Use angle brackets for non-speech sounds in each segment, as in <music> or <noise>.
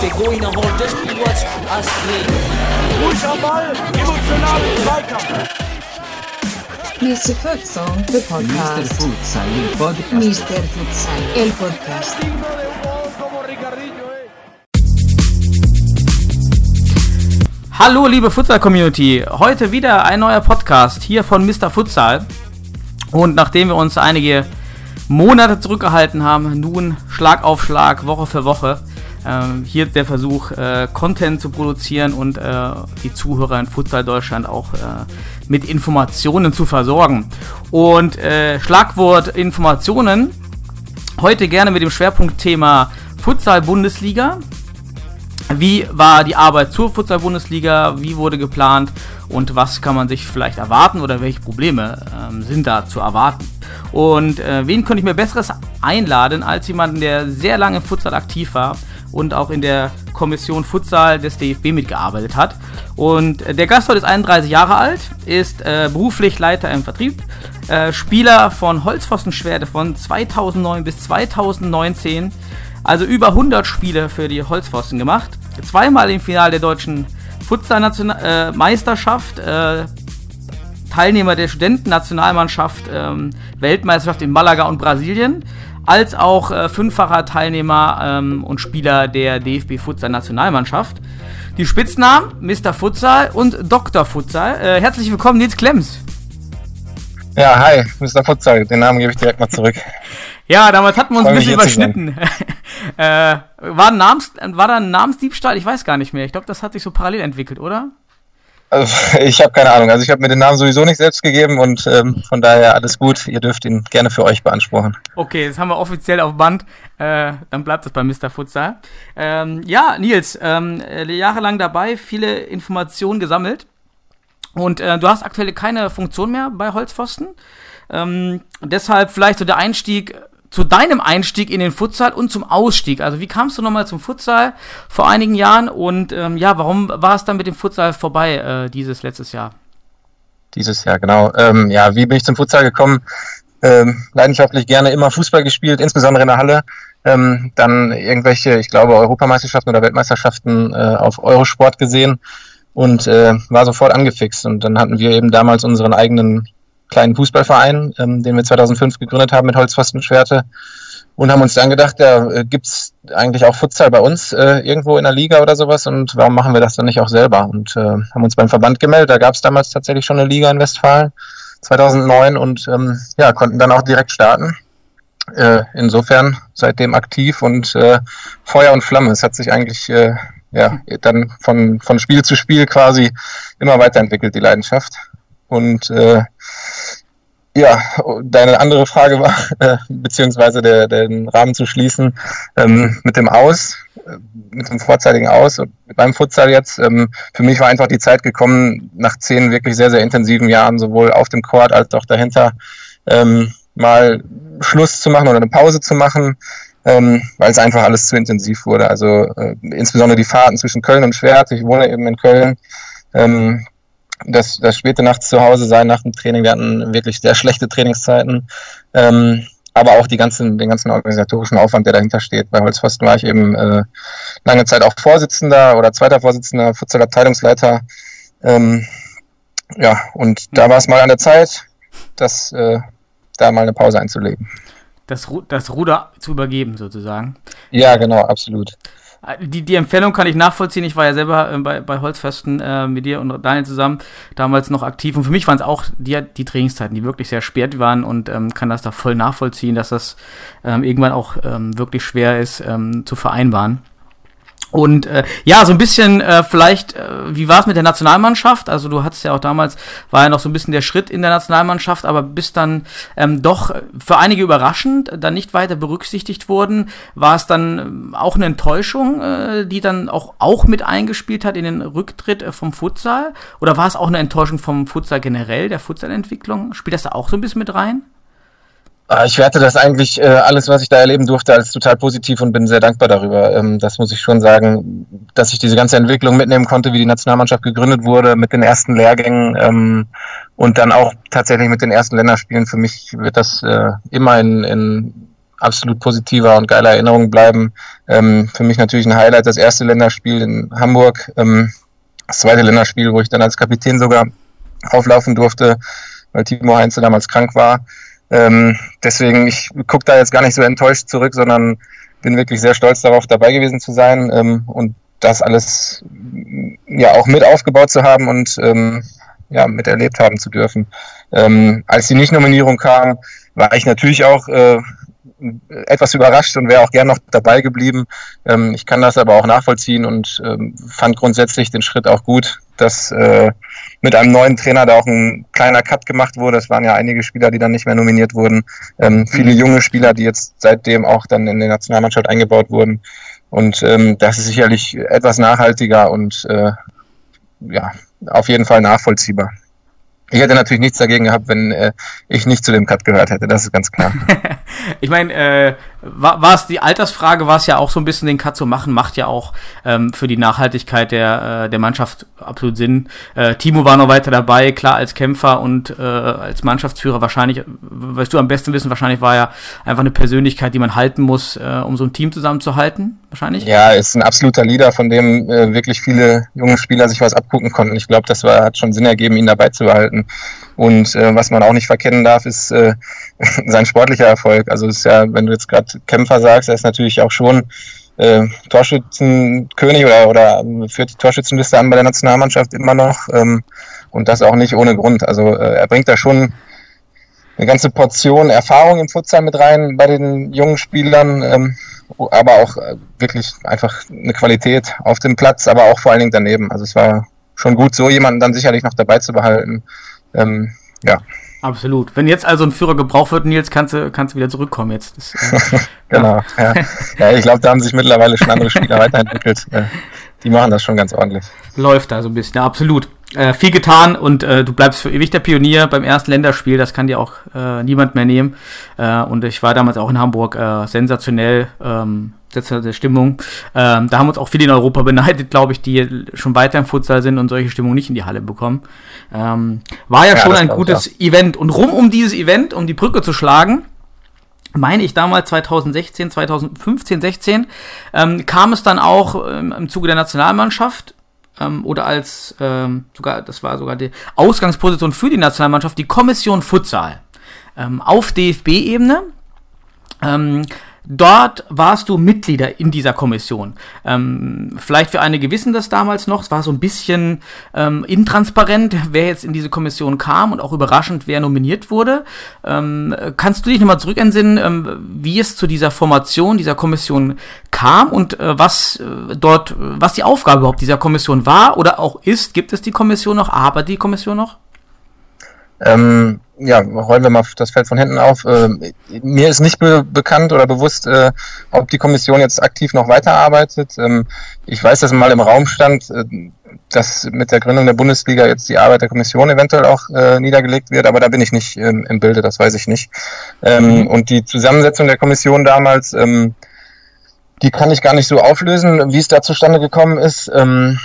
Pegou Astrid. Ball, Zweikampf. Mr. Futsal, the Mr. podcast. Futsal, il podcast. Mr. Futsal, el podcast. Hallo liebe Futsal-Community, heute wieder ein neuer Podcast hier von Mr. Futsal. Und nachdem wir uns einige Monate zurückgehalten haben, nun Schlag auf Schlag, Woche für Woche, ähm, hier der Versuch, äh, Content zu produzieren und äh, die Zuhörer in Futsal Deutschland auch äh, mit Informationen zu versorgen. Und äh, Schlagwort Informationen, heute gerne mit dem Schwerpunktthema Futsal-Bundesliga. Wie war die Arbeit zur Futsal-Bundesliga? Wie wurde geplant? Und was kann man sich vielleicht erwarten oder welche Probleme ähm, sind da zu erwarten? Und äh, wen könnte ich mir besseres einladen als jemanden, der sehr lange im Futsal aktiv war und auch in der Kommission Futsal des DFB mitgearbeitet hat. Und äh, der Gast heute ist 31 Jahre alt, ist äh, beruflich Leiter im Vertrieb, äh, Spieler von Holzpfostenschwerte von 2009 bis 2019 also über 100 Spiele für die Holzpfosten gemacht. Zweimal im Finale der deutschen Futsal-Meisterschaft. Äh, Teilnehmer der Studentennationalmannschaft, ähm, Weltmeisterschaft in Malaga und Brasilien. Als auch äh, fünffacher Teilnehmer ähm, und Spieler der DFB Futsal Nationalmannschaft. Die Spitznamen Mr. Futsal und Dr. Futsal. Äh, herzlich willkommen, Nils Klemms. Ja, hi, Mr. Futsal. Den Namen gebe ich direkt mal zurück. <laughs> Ja, damals hatten wir uns ein bisschen überschnitten. <laughs> äh, war, ein Namens, war da ein Namensdiebstahl? Ich weiß gar nicht mehr. Ich glaube, das hat sich so parallel entwickelt, oder? Also, <laughs> ich habe keine Ahnung. Also ich habe mir den Namen sowieso nicht selbst gegeben und ähm, von daher alles gut. Ihr dürft ihn gerne für euch beanspruchen. Okay, das haben wir offiziell auf Band. Äh, dann bleibt es bei Mr. Futsal. Ähm, ja, Nils, ähm, äh, jahrelang dabei, viele Informationen gesammelt. Und äh, du hast aktuell keine Funktion mehr bei Holzpfosten. Ähm, deshalb vielleicht so der Einstieg zu deinem Einstieg in den Futsal und zum Ausstieg. Also wie kamst du nochmal zum Futsal vor einigen Jahren und ähm, ja, warum war es dann mit dem Futsal vorbei äh, dieses letztes Jahr? Dieses Jahr, genau. Ähm, ja, wie bin ich zum Futsal gekommen? Ähm, leidenschaftlich gerne immer Fußball gespielt, insbesondere in der Halle. Ähm, dann irgendwelche, ich glaube, Europameisterschaften oder Weltmeisterschaften äh, auf Eurosport gesehen und äh, war sofort angefixt. Und dann hatten wir eben damals unseren eigenen kleinen Fußballverein, ähm, den wir 2005 gegründet haben mit Holzpfostenschwerte und haben uns dann gedacht, ja, äh, gibt's eigentlich auch Futsal bei uns äh, irgendwo in der Liga oder sowas und warum machen wir das dann nicht auch selber? Und äh, haben uns beim Verband gemeldet, da gab es damals tatsächlich schon eine Liga in Westfalen 2009 und ähm, ja, konnten dann auch direkt starten. Äh, insofern seitdem aktiv und äh, Feuer und Flamme. Es hat sich eigentlich äh, ja, dann von, von Spiel zu Spiel quasi immer weiterentwickelt, die Leidenschaft. Und äh, ja, deine andere Frage war, <laughs> äh, beziehungsweise der, den Rahmen zu schließen, ähm, mit dem Aus, äh, mit dem vorzeitigen Aus beim Futsal jetzt. Ähm, für mich war einfach die Zeit gekommen, nach zehn wirklich sehr, sehr intensiven Jahren, sowohl auf dem Court als auch dahinter, ähm, mal Schluss zu machen oder eine Pause zu machen, ähm, weil es einfach alles zu intensiv wurde. Also äh, insbesondere die Fahrten zwischen Köln und Schwert. Ich wohne eben in Köln. Ähm, das, das späte Nachts zu Hause sein nach dem Training. Wir hatten wirklich sehr schlechte Trainingszeiten. Ähm, aber auch die ganzen, den ganzen organisatorischen Aufwand, der dahinter steht. Bei Holzpfosten war ich eben äh, lange Zeit auch Vorsitzender oder zweiter Vorsitzender, Futsal-Abteilungsleiter. Ähm, ja, und da war es mal an der Zeit, das, äh, da mal eine Pause einzulegen. Das, Ru das Ruder zu übergeben, sozusagen. Ja, genau, absolut. Die, die Empfehlung kann ich nachvollziehen. Ich war ja selber äh, bei, bei Holzfesten äh, mit dir und Daniel zusammen damals noch aktiv. Und für mich waren es auch die, die Trainingszeiten, die wirklich sehr spät waren und ähm, kann das da voll nachvollziehen, dass das ähm, irgendwann auch ähm, wirklich schwer ist ähm, zu vereinbaren. Und äh, ja, so ein bisschen äh, vielleicht, äh, wie war es mit der Nationalmannschaft? Also du hattest ja auch damals, war ja noch so ein bisschen der Schritt in der Nationalmannschaft, aber bist dann ähm, doch für einige überraschend dann nicht weiter berücksichtigt worden. War es dann ähm, auch eine Enttäuschung, äh, die dann auch, auch mit eingespielt hat in den Rücktritt äh, vom Futsal? Oder war es auch eine Enttäuschung vom Futsal generell, der Futsalentwicklung? Spielt das da auch so ein bisschen mit rein? Ah, Ich werte das eigentlich äh, alles, was ich da erleben durfte, als total positiv und bin sehr dankbar darüber. Ähm, das muss ich schon sagen, dass ich diese ganze Entwicklung mitnehmen konnte, wie die Nationalmannschaft gegründet wurde, mit den ersten Lehrgängen ähm, und dann auch tatsächlich mit den ersten Länderspielen. Für mich wird das äh, immer in, in absolut positiver und geiler Erinnerung bleiben. Ähm, für mich natürlich ein Highlight das erste Länderspiel in Hamburg, das zweite Länderspiel, wo ich dann als Kapitän sogar auflaufen durfte, weil Timo Heinze damals krank war. Ähm, deswegen, ich gucke da jetzt gar nicht so enttäuscht zurück, sondern bin wirklich sehr stolz darauf, dabei gewesen zu sein ähm, und das alles ja auch mit aufgebaut zu haben und ähm, ja, miterlebt haben zu dürfen. Ähm, als die Nicht-Nominierung kam, war ich natürlich auch äh, etwas überrascht und wäre auch gern noch dabei geblieben. Ähm, ich kann das aber auch nachvollziehen und ähm, fand grundsätzlich den Schritt auch gut, dass äh, mit einem neuen Trainer da auch ein kleiner Cut gemacht wurde. Es waren ja einige Spieler, die dann nicht mehr nominiert wurden. Ähm, viele junge Spieler, die jetzt seitdem auch dann in die Nationalmannschaft eingebaut wurden. Und ähm, das ist sicherlich etwas nachhaltiger und äh, ja, auf jeden Fall nachvollziehbar. Ich hätte natürlich nichts dagegen gehabt, wenn äh, ich nicht zu dem Cut gehört hätte, das ist ganz klar. <laughs> ich meine, äh, war, es die Altersfrage, war es ja auch so ein bisschen den Cut zu machen, macht ja auch ähm, für die Nachhaltigkeit der, äh, der Mannschaft absolut Sinn. Äh, Timo war noch weiter dabei, klar als Kämpfer und äh, als Mannschaftsführer wahrscheinlich, weißt du am besten wissen, wahrscheinlich war er einfach eine Persönlichkeit, die man halten muss, äh, um so ein Team zusammenzuhalten, wahrscheinlich. Ja, ist ein absoluter Leader, von dem äh, wirklich viele junge Spieler sich was abgucken konnten. Ich glaube, das war, hat schon Sinn ergeben, ihn dabei zu behalten. Und äh, was man auch nicht verkennen darf, ist äh, <laughs> sein sportlicher Erfolg. Also ist ja, wenn du jetzt gerade Kämpfer sagst, er ist natürlich auch schon äh, Torschützenkönig oder, oder führt die Torschützenliste an bei der Nationalmannschaft immer noch. Ähm, und das auch nicht ohne Grund. Also äh, er bringt da schon eine ganze Portion Erfahrung im Futsal mit rein bei den jungen Spielern, ähm, aber auch äh, wirklich einfach eine Qualität auf dem Platz, aber auch vor allen Dingen daneben. Also es war schon gut, so jemanden dann sicherlich noch dabei zu behalten. Ähm, ja. Absolut. Wenn jetzt also ein Führer gebraucht wird, Nils, kannst du, kannst du wieder zurückkommen jetzt. Das, äh, <laughs> genau, ja. <laughs> ja. ich glaube, da haben sich mittlerweile schon andere Spieler weiterentwickelt. Äh, die machen das schon ganz ordentlich. Läuft da so ein bisschen, ja, absolut. Äh, viel getan und äh, du bleibst für ewig der Pionier beim ersten Länderspiel, das kann dir auch äh, niemand mehr nehmen. Äh, und ich war damals auch in Hamburg äh, sensationell. Ähm, der Stimmung. Ähm, da haben uns auch viele in Europa beneidet, glaube ich, die schon weiter im Futsal sind und solche Stimmung nicht in die Halle bekommen. Ähm, war ja, ja schon ein gutes ja. Event. Und rum um dieses Event, um die Brücke zu schlagen, meine ich damals 2016, 2015, 16, ähm, kam es dann auch ähm, im Zuge der Nationalmannschaft ähm, oder als ähm, sogar, das war sogar die Ausgangsposition für die Nationalmannschaft, die Kommission Futsal ähm, auf DFB-Ebene. Ähm, Dort warst du Mitglieder in dieser Kommission. Ähm, vielleicht für einige wissen das damals noch. Es war so ein bisschen ähm, intransparent, <laughs> wer jetzt in diese Kommission kam und auch überraschend, wer nominiert wurde. Ähm, kannst du dich nochmal zurückentsinnen, ähm, wie es zu dieser Formation dieser Kommission kam und äh, was äh, dort, was die Aufgabe überhaupt dieser Kommission war oder auch ist? Gibt es die Kommission noch? Aber die Kommission noch? Ähm, ja, rollen wir mal das Feld von hinten auf. Äh, mir ist nicht be bekannt oder bewusst, äh, ob die Kommission jetzt aktiv noch weiterarbeitet. Ähm, ich weiß, dass mal im Raum stand, äh, dass mit der Gründung der Bundesliga jetzt die Arbeit der Kommission eventuell auch äh, niedergelegt wird, aber da bin ich nicht ähm, im Bilde, das weiß ich nicht. Ähm, und die Zusammensetzung der Kommission damals, ähm, die kann ich gar nicht so auflösen, wie es da zustande gekommen ist. Ähm,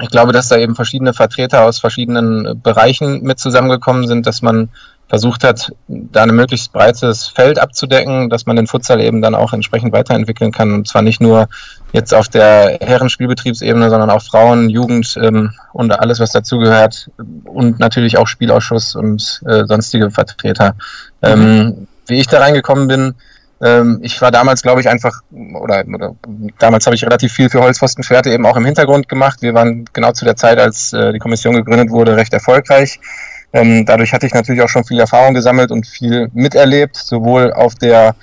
ich glaube, dass da eben verschiedene Vertreter aus verschiedenen Bereichen mit zusammengekommen sind, dass man versucht hat, da ein möglichst breites Feld abzudecken, dass man den Futsal eben dann auch entsprechend weiterentwickeln kann. Und zwar nicht nur jetzt auf der Herrenspielbetriebsebene, sondern auch Frauen, Jugend ähm, und alles, was dazugehört. Und natürlich auch Spielausschuss und äh, sonstige Vertreter. Mhm. Ähm, wie ich da reingekommen bin, ich war damals, glaube ich, einfach, oder, oder damals habe ich relativ viel für Holzpfostenpferde eben auch im Hintergrund gemacht. Wir waren genau zu der Zeit, als äh, die Kommission gegründet wurde, recht erfolgreich. Ähm, dadurch hatte ich natürlich auch schon viel Erfahrung gesammelt und viel miterlebt, sowohl auf der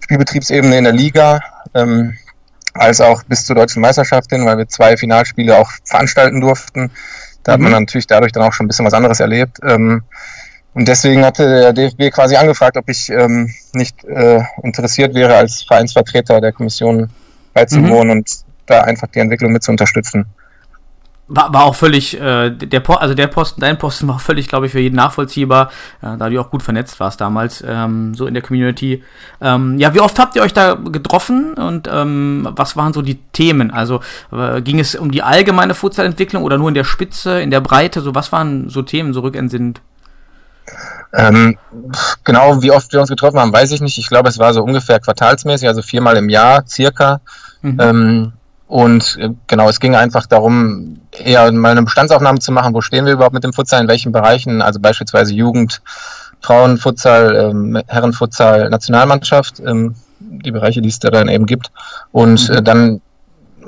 Spielbetriebsebene in der Liga, ähm, als auch bis zur deutschen Meisterschaft hin, weil wir zwei Finalspiele auch veranstalten durften. Da mhm. hat man mhm. natürlich dadurch dann auch schon ein bisschen was anderes erlebt. Und deswegen hatte der DFB quasi angefragt, ob ich ähm, nicht äh, interessiert wäre, als Vereinsvertreter der Kommission beizuwohnen mhm. und da einfach die Entwicklung mit zu unterstützen. war, war auch völlig, äh, der po also der Posten, dein Posten war völlig, glaube ich, für jeden nachvollziehbar, äh, da du auch gut vernetzt warst damals, ähm, so in der Community. Ähm, ja, wie oft habt ihr euch da getroffen und ähm, was waren so die Themen? Also äh, ging es um die allgemeine Futsalentwicklung oder nur in der Spitze, in der Breite? So was waren so Themen, so rückentsinnend? Ähm, genau, wie oft wir uns getroffen haben, weiß ich nicht. Ich glaube, es war so ungefähr quartalsmäßig, also viermal im Jahr circa. Mhm. Ähm, und äh, genau, es ging einfach darum, eher mal eine Bestandsaufnahme zu machen, wo stehen wir überhaupt mit dem Futsal, in welchen Bereichen, also beispielsweise Jugend, Frauenfutsal, ähm, Herrenfutsal, Nationalmannschaft, ähm, die Bereiche, die es da dann eben gibt. Und mhm. äh, dann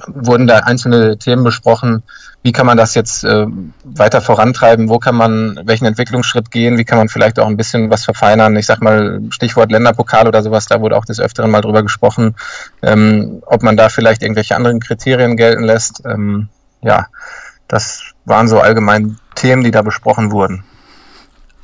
wurden da einzelne Themen besprochen, wie kann man das jetzt äh, weiter vorantreiben, wo kann man welchen Entwicklungsschritt gehen, wie kann man vielleicht auch ein bisschen was verfeinern. Ich sag mal, Stichwort Länderpokal oder sowas, da wurde auch des Öfteren mal drüber gesprochen, ähm, ob man da vielleicht irgendwelche anderen Kriterien gelten lässt. Ähm, ja, das waren so allgemein Themen, die da besprochen wurden.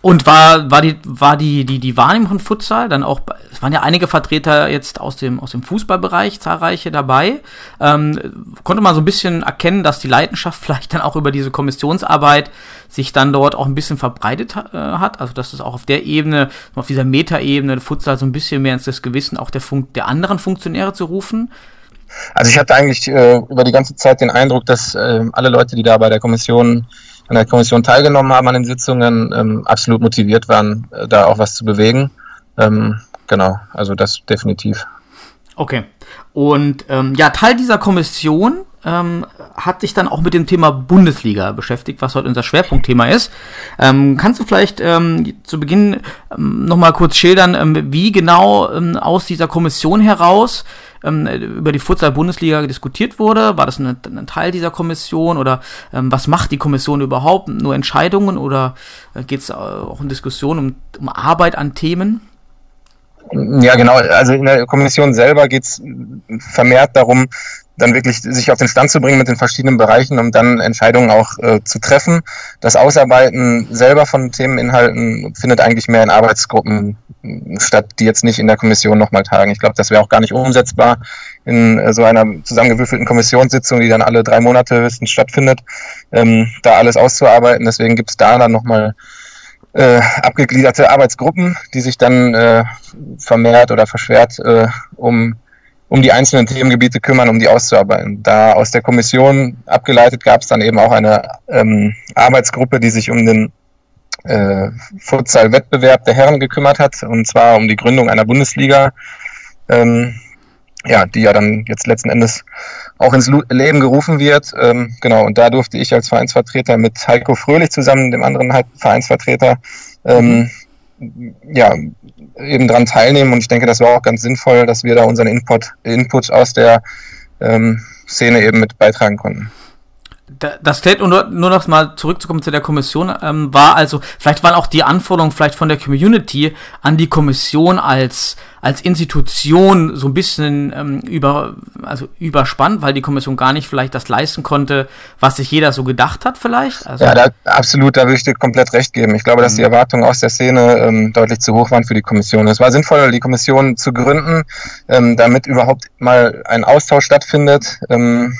Und war, war die, war die, die, die Wahrnehmung von Futsal dann auch, es waren ja einige Vertreter jetzt aus dem, aus dem Fußballbereich, zahlreiche dabei. Ähm, konnte man so ein bisschen erkennen, dass die Leidenschaft <laughs> vielleicht dann auch über diese Kommissionsarbeit sich dann dort auch ein bisschen verbreitet äh, hat. Also, dass es auch auf der Ebene, auf dieser Metaebene Futsal so ein bisschen mehr ins Gewissen auch der Funk, der anderen Funktionäre zu rufen. Also ich hatte eigentlich äh, über die ganze Zeit den Eindruck, dass äh, alle Leute, die da bei der Kommission an der Kommission teilgenommen haben an den Sitzungen, ähm, absolut motiviert waren, äh, da auch was zu bewegen. Ähm, genau, also das definitiv. Okay. Und ähm, ja, Teil dieser Kommission ähm, hat sich dann auch mit dem Thema Bundesliga beschäftigt, was heute unser Schwerpunktthema ist. Ähm, kannst du vielleicht ähm, zu Beginn ähm, nochmal kurz schildern, wie genau aus dieser Kommission heraus ähm, über die Futsal-Bundesliga diskutiert wurde? War das ein, ein Teil dieser Kommission oder ähm, was macht die Kommission überhaupt? Nur Entscheidungen oder äh, geht es auch in Diskussionen um, um Arbeit an Themen? Ja, genau. Also in der Kommission selber geht es vermehrt darum, dann wirklich sich auf den Stand zu bringen mit den verschiedenen Bereichen, um dann Entscheidungen auch äh, zu treffen. Das Ausarbeiten selber von Themeninhalten findet eigentlich mehr in Arbeitsgruppen statt, die jetzt nicht in der Kommission nochmal tagen. Ich glaube, das wäre auch gar nicht umsetzbar in äh, so einer zusammengewürfelten Kommissionssitzung, die dann alle drei Monate höchstens stattfindet, ähm, da alles auszuarbeiten. Deswegen gibt es da dann nochmal äh, abgegliederte Arbeitsgruppen, die sich dann äh, vermehrt oder verschwert äh, um um die einzelnen Themengebiete kümmern, um die auszuarbeiten. Da aus der Kommission abgeleitet gab es dann eben auch eine ähm, Arbeitsgruppe, die sich um den äh, Futsal-Wettbewerb der Herren gekümmert hat, und zwar um die Gründung einer Bundesliga, ähm, ja, die ja dann jetzt letzten Endes auch ins Leben gerufen wird. Ähm, genau, und da durfte ich als Vereinsvertreter mit Heiko Fröhlich zusammen, dem anderen Vereinsvertreter, ähm, ja, eben dran teilnehmen. Und ich denke, das war auch ganz sinnvoll, dass wir da unseren Input, Input aus der ähm, Szene eben mit beitragen konnten das State, nur, nur noch mal zurückzukommen zu der Kommission, ähm, war also, vielleicht waren auch die Anforderungen vielleicht von der Community an die Kommission als als Institution so ein bisschen ähm, über, also überspannt, weil die Kommission gar nicht vielleicht das leisten konnte, was sich jeder so gedacht hat vielleicht? Also ja, da, absolut, da würde ich dir komplett recht geben. Ich glaube, dass die mhm. Erwartungen aus der Szene ähm, deutlich zu hoch waren für die Kommission. Es war sinnvoll, die Kommission zu gründen, ähm, damit überhaupt mal ein Austausch stattfindet ähm,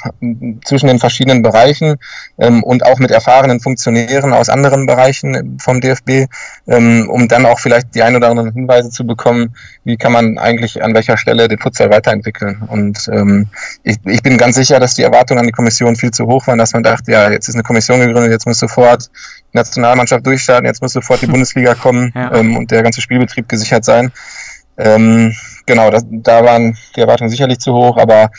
zwischen den verschiedenen Bereichen ähm, und auch mit erfahrenen Funktionären aus anderen Bereichen vom DFB, ähm, um dann auch vielleicht die ein oder anderen Hinweise zu bekommen, wie kann kann man eigentlich an welcher Stelle den Futsal weiterentwickeln. Und ähm, ich, ich bin ganz sicher, dass die Erwartungen an die Kommission viel zu hoch waren, dass man dachte, ja, jetzt ist eine Kommission gegründet, jetzt muss sofort die Nationalmannschaft durchstarten, jetzt muss sofort die <laughs> Bundesliga kommen ja. ähm, und der ganze Spielbetrieb gesichert sein. Ähm, genau, das, da waren die Erwartungen sicherlich zu hoch, aber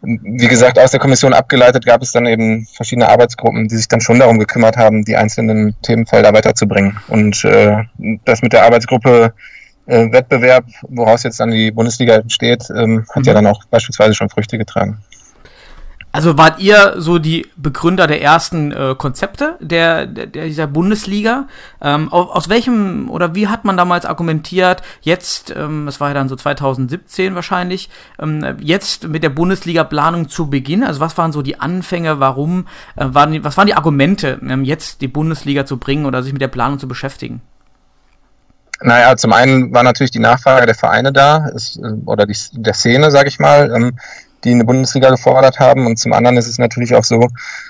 wie gesagt, aus der Kommission abgeleitet gab es dann eben verschiedene Arbeitsgruppen, die sich dann schon darum gekümmert haben, die einzelnen Themenfelder weiterzubringen. Und äh, das mit der Arbeitsgruppe äh, Wettbewerb, woraus jetzt dann die Bundesliga entsteht, ähm, hat mhm. ja dann auch beispielsweise schon Früchte getragen. Also wart ihr so die Begründer der ersten äh, Konzepte der, der, dieser Bundesliga? Ähm, aus, aus, welchem oder wie hat man damals argumentiert, jetzt, ähm, das war ja dann so 2017 wahrscheinlich, ähm, jetzt mit der Bundesliga-Planung zu Beginn? Also was waren so die Anfänge, warum, äh, waren, was waren die Argumente, ähm, jetzt die Bundesliga zu bringen oder sich mit der Planung zu beschäftigen? Naja, zum einen war natürlich die Nachfrage der Vereine da, ist, äh, oder die, der Szene, sage ich mal. Ähm, die eine Bundesliga gefordert haben. Und zum anderen ist es natürlich auch so,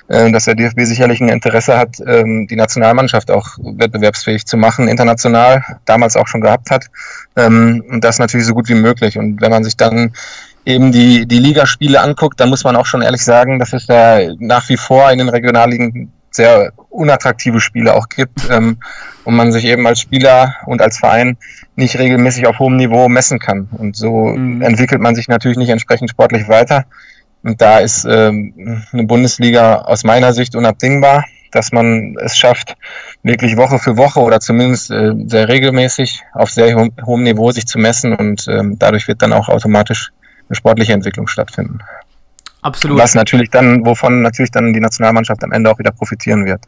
äh, dass der DFB sicherlich ein Interesse hat, ähm, die Nationalmannschaft auch wettbewerbsfähig zu machen, international, damals auch schon gehabt hat. Ähm, und das natürlich so gut wie möglich. Und wenn man sich dann eben die, die Ligaspiele anguckt, dann muss man auch schon ehrlich sagen, dass es da nach wie vor in den Regionalligen sehr unattraktive Spiele auch gibt ähm, und man sich eben als Spieler und als Verein nicht regelmäßig auf hohem Niveau messen kann. Und so mhm. entwickelt man sich natürlich nicht entsprechend sportlich weiter. Und da ist ähm, eine Bundesliga aus meiner Sicht unabdingbar, dass man es schafft, wirklich Woche für Woche oder zumindest äh, sehr regelmäßig auf sehr ho hohem Niveau sich zu messen und ähm, dadurch wird dann auch automatisch eine sportliche Entwicklung stattfinden. Absolut. Was natürlich dann, wovon natürlich dann die Nationalmannschaft am Ende auch wieder profitieren wird.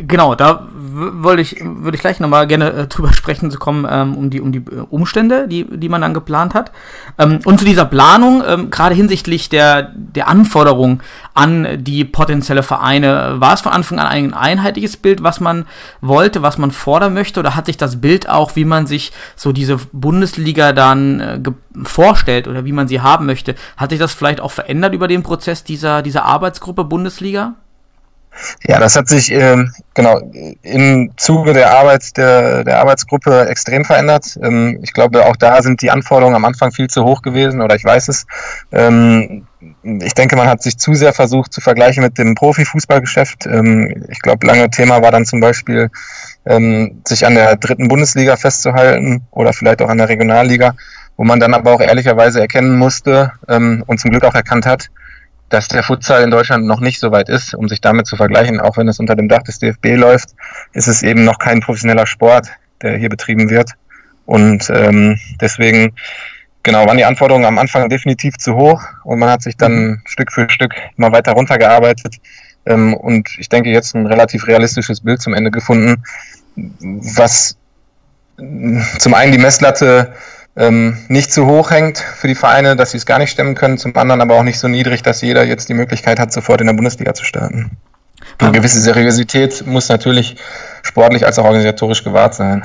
Genau, da wollte ich, würde ich gleich nochmal gerne äh, drüber <laughs> sprechen zu kommen, ähm, um die, um die äh, Umstände, die, die man dann geplant hat. Ähm, und zu dieser Planung, ähm, gerade hinsichtlich der, der Anforderung an die potenzielle Vereine, war es von Anfang an ein einheitliches Bild, was man wollte, was man fordern möchte, oder hat sich das Bild auch, wie man sich so diese Bundesliga dann äh, vorstellt oder wie man sie haben möchte, hat sich das vielleicht auch verändert über den Prozess dieser, dieser Arbeitsgruppe Bundesliga? Ja, das hat sich ähm, genau im Zuge der Arbeit der, der Arbeitsgruppe extrem verändert. Ähm, ich glaube, auch da sind die Anforderungen am Anfang viel zu hoch gewesen, oder ich weiß es. Ähm, ich denke, man hat sich zu sehr versucht zu vergleichen mit dem Profifußballgeschäft. Ähm, ich glaube, lange Thema war dann zum Beispiel, ähm, sich an der dritten Bundesliga festzuhalten oder vielleicht auch an der Regionalliga, wo man dann aber auch ehrlicherweise erkennen musste ähm, und zum Glück auch erkannt hat, dass der Futsal in Deutschland noch nicht so weit ist, um sich damit zu vergleichen. Auch wenn es unter dem Dach des DFB läuft, ist es eben noch kein professioneller Sport, der hier betrieben wird. Und ähm, deswegen, genau, waren die Anforderungen am Anfang definitiv zu hoch und man hat sich dann mhm. Stück für Stück immer weiter runtergearbeitet ähm, und ich denke jetzt ein relativ realistisches Bild zum Ende gefunden, was zum einen die Messlatte ähm, nicht zu hoch hängt für die Vereine, dass sie es gar nicht stemmen können, zum anderen aber auch nicht so niedrig, dass jeder jetzt die Möglichkeit hat, sofort in der Bundesliga zu starten. Eine gewisse Seriosität muss natürlich sportlich als auch organisatorisch gewahrt sein.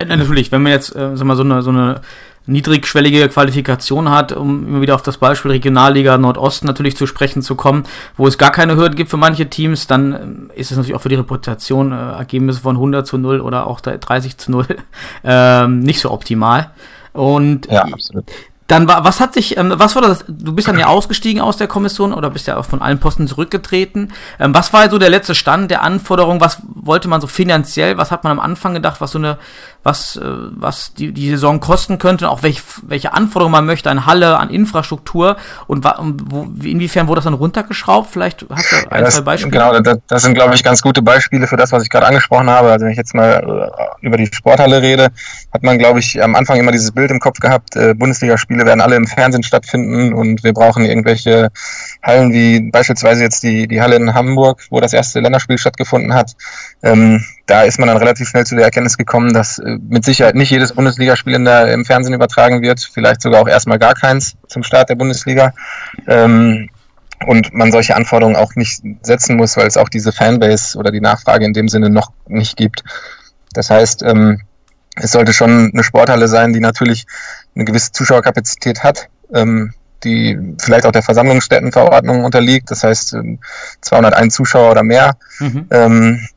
Ja, natürlich, wenn man jetzt äh, sag mal, so eine, so eine niedrigschwellige Qualifikation hat, um immer wieder auf das Beispiel Regionalliga Nordost natürlich zu sprechen zu kommen, wo es gar keine Hürden gibt für manche Teams, dann äh, ist es natürlich auch für die Reputation äh, Ergebnisse von 100 zu 0 oder auch 30 zu 0 <laughs> äh, nicht so optimal. Und ja, absolut. Dann war, was hat sich, ähm, was war das? Du bist dann ja ausgestiegen aus der Kommission oder bist ja auch von allen Posten zurückgetreten. Ähm, was war so der letzte Stand der Anforderungen? Was wollte man so finanziell? Was hat man am Anfang gedacht, was so eine, was, äh, was die, die Saison kosten könnte? Und auch welche, welche Anforderungen man möchte an Halle, an Infrastruktur und wo, inwiefern wurde das dann runtergeschraubt? Vielleicht hast du ein, ja, das, zwei Beispiele. Genau, das, das sind, glaube ich, ganz gute Beispiele für das, was ich gerade angesprochen habe. Also wenn ich jetzt mal äh, über die Sporthalle rede, hat man, glaube ich, am Anfang immer dieses Bild im Kopf gehabt, äh, Bundesligaspiel Spiele werden alle im Fernsehen stattfinden und wir brauchen irgendwelche Hallen wie beispielsweise jetzt die, die Halle in Hamburg, wo das erste Länderspiel stattgefunden hat. Ähm, da ist man dann relativ schnell zu der Erkenntnis gekommen, dass äh, mit Sicherheit nicht jedes Bundesligaspiel in der, im Fernsehen übertragen wird, vielleicht sogar auch erstmal gar keins zum Start der Bundesliga. Ähm, und man solche Anforderungen auch nicht setzen muss, weil es auch diese Fanbase oder die Nachfrage in dem Sinne noch nicht gibt. Das heißt, ähm, es sollte schon eine Sporthalle sein, die natürlich eine gewisse Zuschauerkapazität hat, ähm, die vielleicht auch der Versammlungsstättenverordnung unterliegt, das heißt 201 ähm, Zuschauer oder mehr. Mhm. Ähm,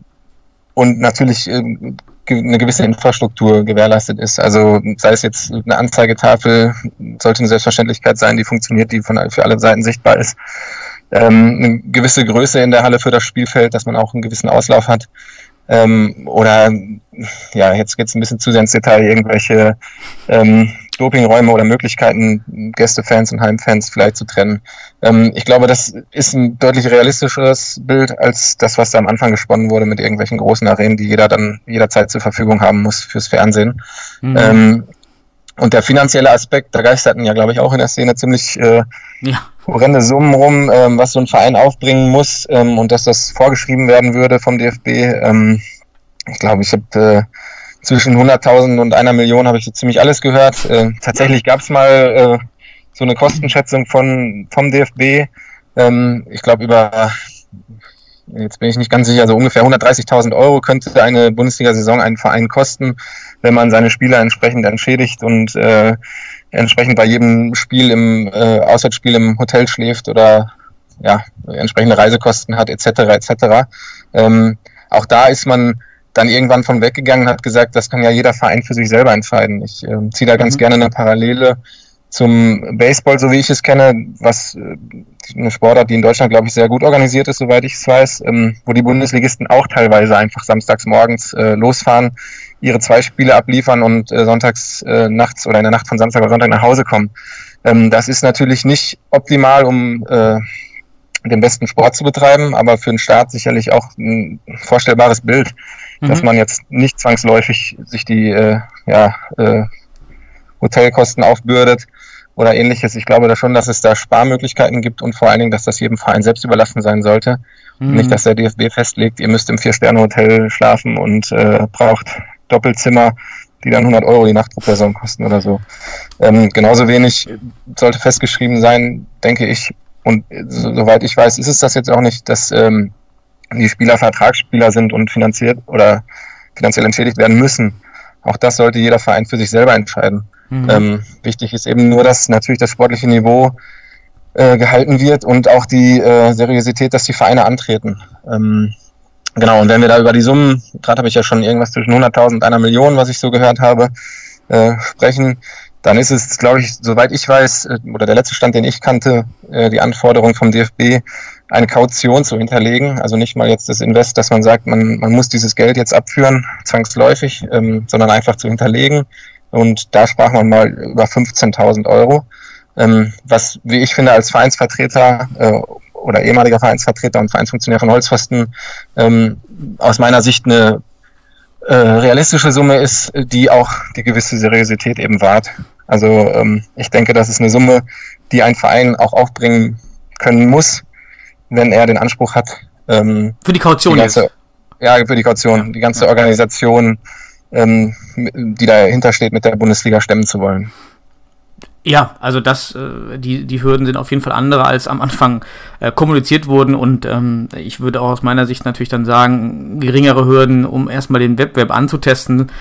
und natürlich ähm, eine gewisse Infrastruktur gewährleistet ist. Also sei es jetzt eine Anzeigetafel, sollte eine Selbstverständlichkeit sein, die funktioniert, die von, für alle Seiten sichtbar ist. Ähm, eine gewisse Größe in der Halle für das Spielfeld, dass man auch einen gewissen Auslauf hat. Ähm, oder ja, jetzt geht's ein bisschen zu sehr ins Detail, irgendwelche ähm, Dopingräume oder Möglichkeiten, Gästefans und Heimfans vielleicht zu trennen. Ähm, ich glaube, das ist ein deutlich realistischeres Bild als das, was da am Anfang gesponnen wurde mit irgendwelchen großen Arenen, die jeder dann jederzeit zur Verfügung haben muss fürs Fernsehen. Mhm. Ähm, und der finanzielle Aspekt, da geisterten ja, glaube ich, auch in der Szene ziemlich äh, ja. horrende Summen rum, ähm, was so ein Verein aufbringen muss ähm, und dass das vorgeschrieben werden würde vom DFB. Ähm, ich glaube, ich habe äh, zwischen 100.000 und einer Million habe ich so ziemlich alles gehört. Äh, tatsächlich gab es mal äh, so eine Kostenschätzung von vom DFB. Ähm, ich glaube über jetzt bin ich nicht ganz sicher, also ungefähr 130.000 Euro könnte eine Bundesliga-Saison einen Verein kosten, wenn man seine Spieler entsprechend entschädigt und äh, entsprechend bei jedem Spiel im äh, Auswärtsspiel im Hotel schläft oder ja, entsprechende Reisekosten hat, etc. etc. Ähm, auch da ist man dann irgendwann von weggegangen und hat gesagt, das kann ja jeder Verein für sich selber entscheiden. Ich äh, ziehe da ganz mhm. gerne eine Parallele zum Baseball, so wie ich es kenne, was äh, eine Sportart, die in Deutschland, glaube ich, sehr gut organisiert ist, soweit ich es weiß, ähm, wo die Bundesligisten auch teilweise einfach samstags morgens äh, losfahren, ihre zwei Spiele abliefern und äh, sonntags äh, nachts oder in der Nacht von Samstag auf Sonntag nach Hause kommen. Ähm, das ist natürlich nicht optimal, um äh, den besten Sport zu betreiben, aber für den Staat sicherlich auch ein vorstellbares Bild, mhm. dass man jetzt nicht zwangsläufig sich die äh, ja, äh, Hotelkosten aufbürdet oder ähnliches. Ich glaube da schon, dass es da Sparmöglichkeiten gibt und vor allen Dingen, dass das jedem Verein selbst überlassen sein sollte. Mhm. Nicht, dass der DFB festlegt, ihr müsst im Vier-Sterne-Hotel schlafen und äh, braucht Doppelzimmer, die dann 100 Euro die Nacht pro Person kosten oder so. Ähm, genauso wenig sollte festgeschrieben sein, denke ich, und so, soweit ich weiß, ist es das jetzt auch nicht, dass ähm, die Spieler Vertragsspieler sind und finanziert oder finanziell entschädigt werden müssen. Auch das sollte jeder Verein für sich selber entscheiden. Mhm. Ähm, wichtig ist eben nur, dass natürlich das sportliche Niveau äh, gehalten wird und auch die äh, Seriosität, dass die Vereine antreten. Ähm, genau, und wenn wir da über die Summen, gerade habe ich ja schon irgendwas zwischen 100.000 und einer Million, was ich so gehört habe, äh, sprechen, dann ist es, glaube ich, soweit ich weiß, äh, oder der letzte Stand, den ich kannte, äh, die Anforderung vom DFB, eine Kaution zu hinterlegen. Also nicht mal jetzt das Invest, dass man sagt, man, man muss dieses Geld jetzt abführen, zwangsläufig, ähm, sondern einfach zu hinterlegen. Und da sprach man mal über 15.000 Euro, ähm, was, wie ich finde, als Vereinsvertreter äh, oder ehemaliger Vereinsvertreter und Vereinsfunktionär von Holzpfosten ähm, aus meiner Sicht eine äh, realistische Summe ist, die auch die gewisse Seriosität eben wahrt. Also ähm, ich denke, das ist eine Summe, die ein Verein auch aufbringen können muss, wenn er den Anspruch hat. Ähm, für die Kaution die ganze, jetzt? Ja, für die Kaution, die ganze Organisation, ähm, die dahinter steht, mit der Bundesliga stemmen zu wollen. Ja, also das, äh, die, die Hürden sind auf jeden Fall andere, als am Anfang äh, kommuniziert wurden und ähm, ich würde auch aus meiner Sicht natürlich dann sagen, geringere Hürden, um erstmal den Wettbewerb anzutesten,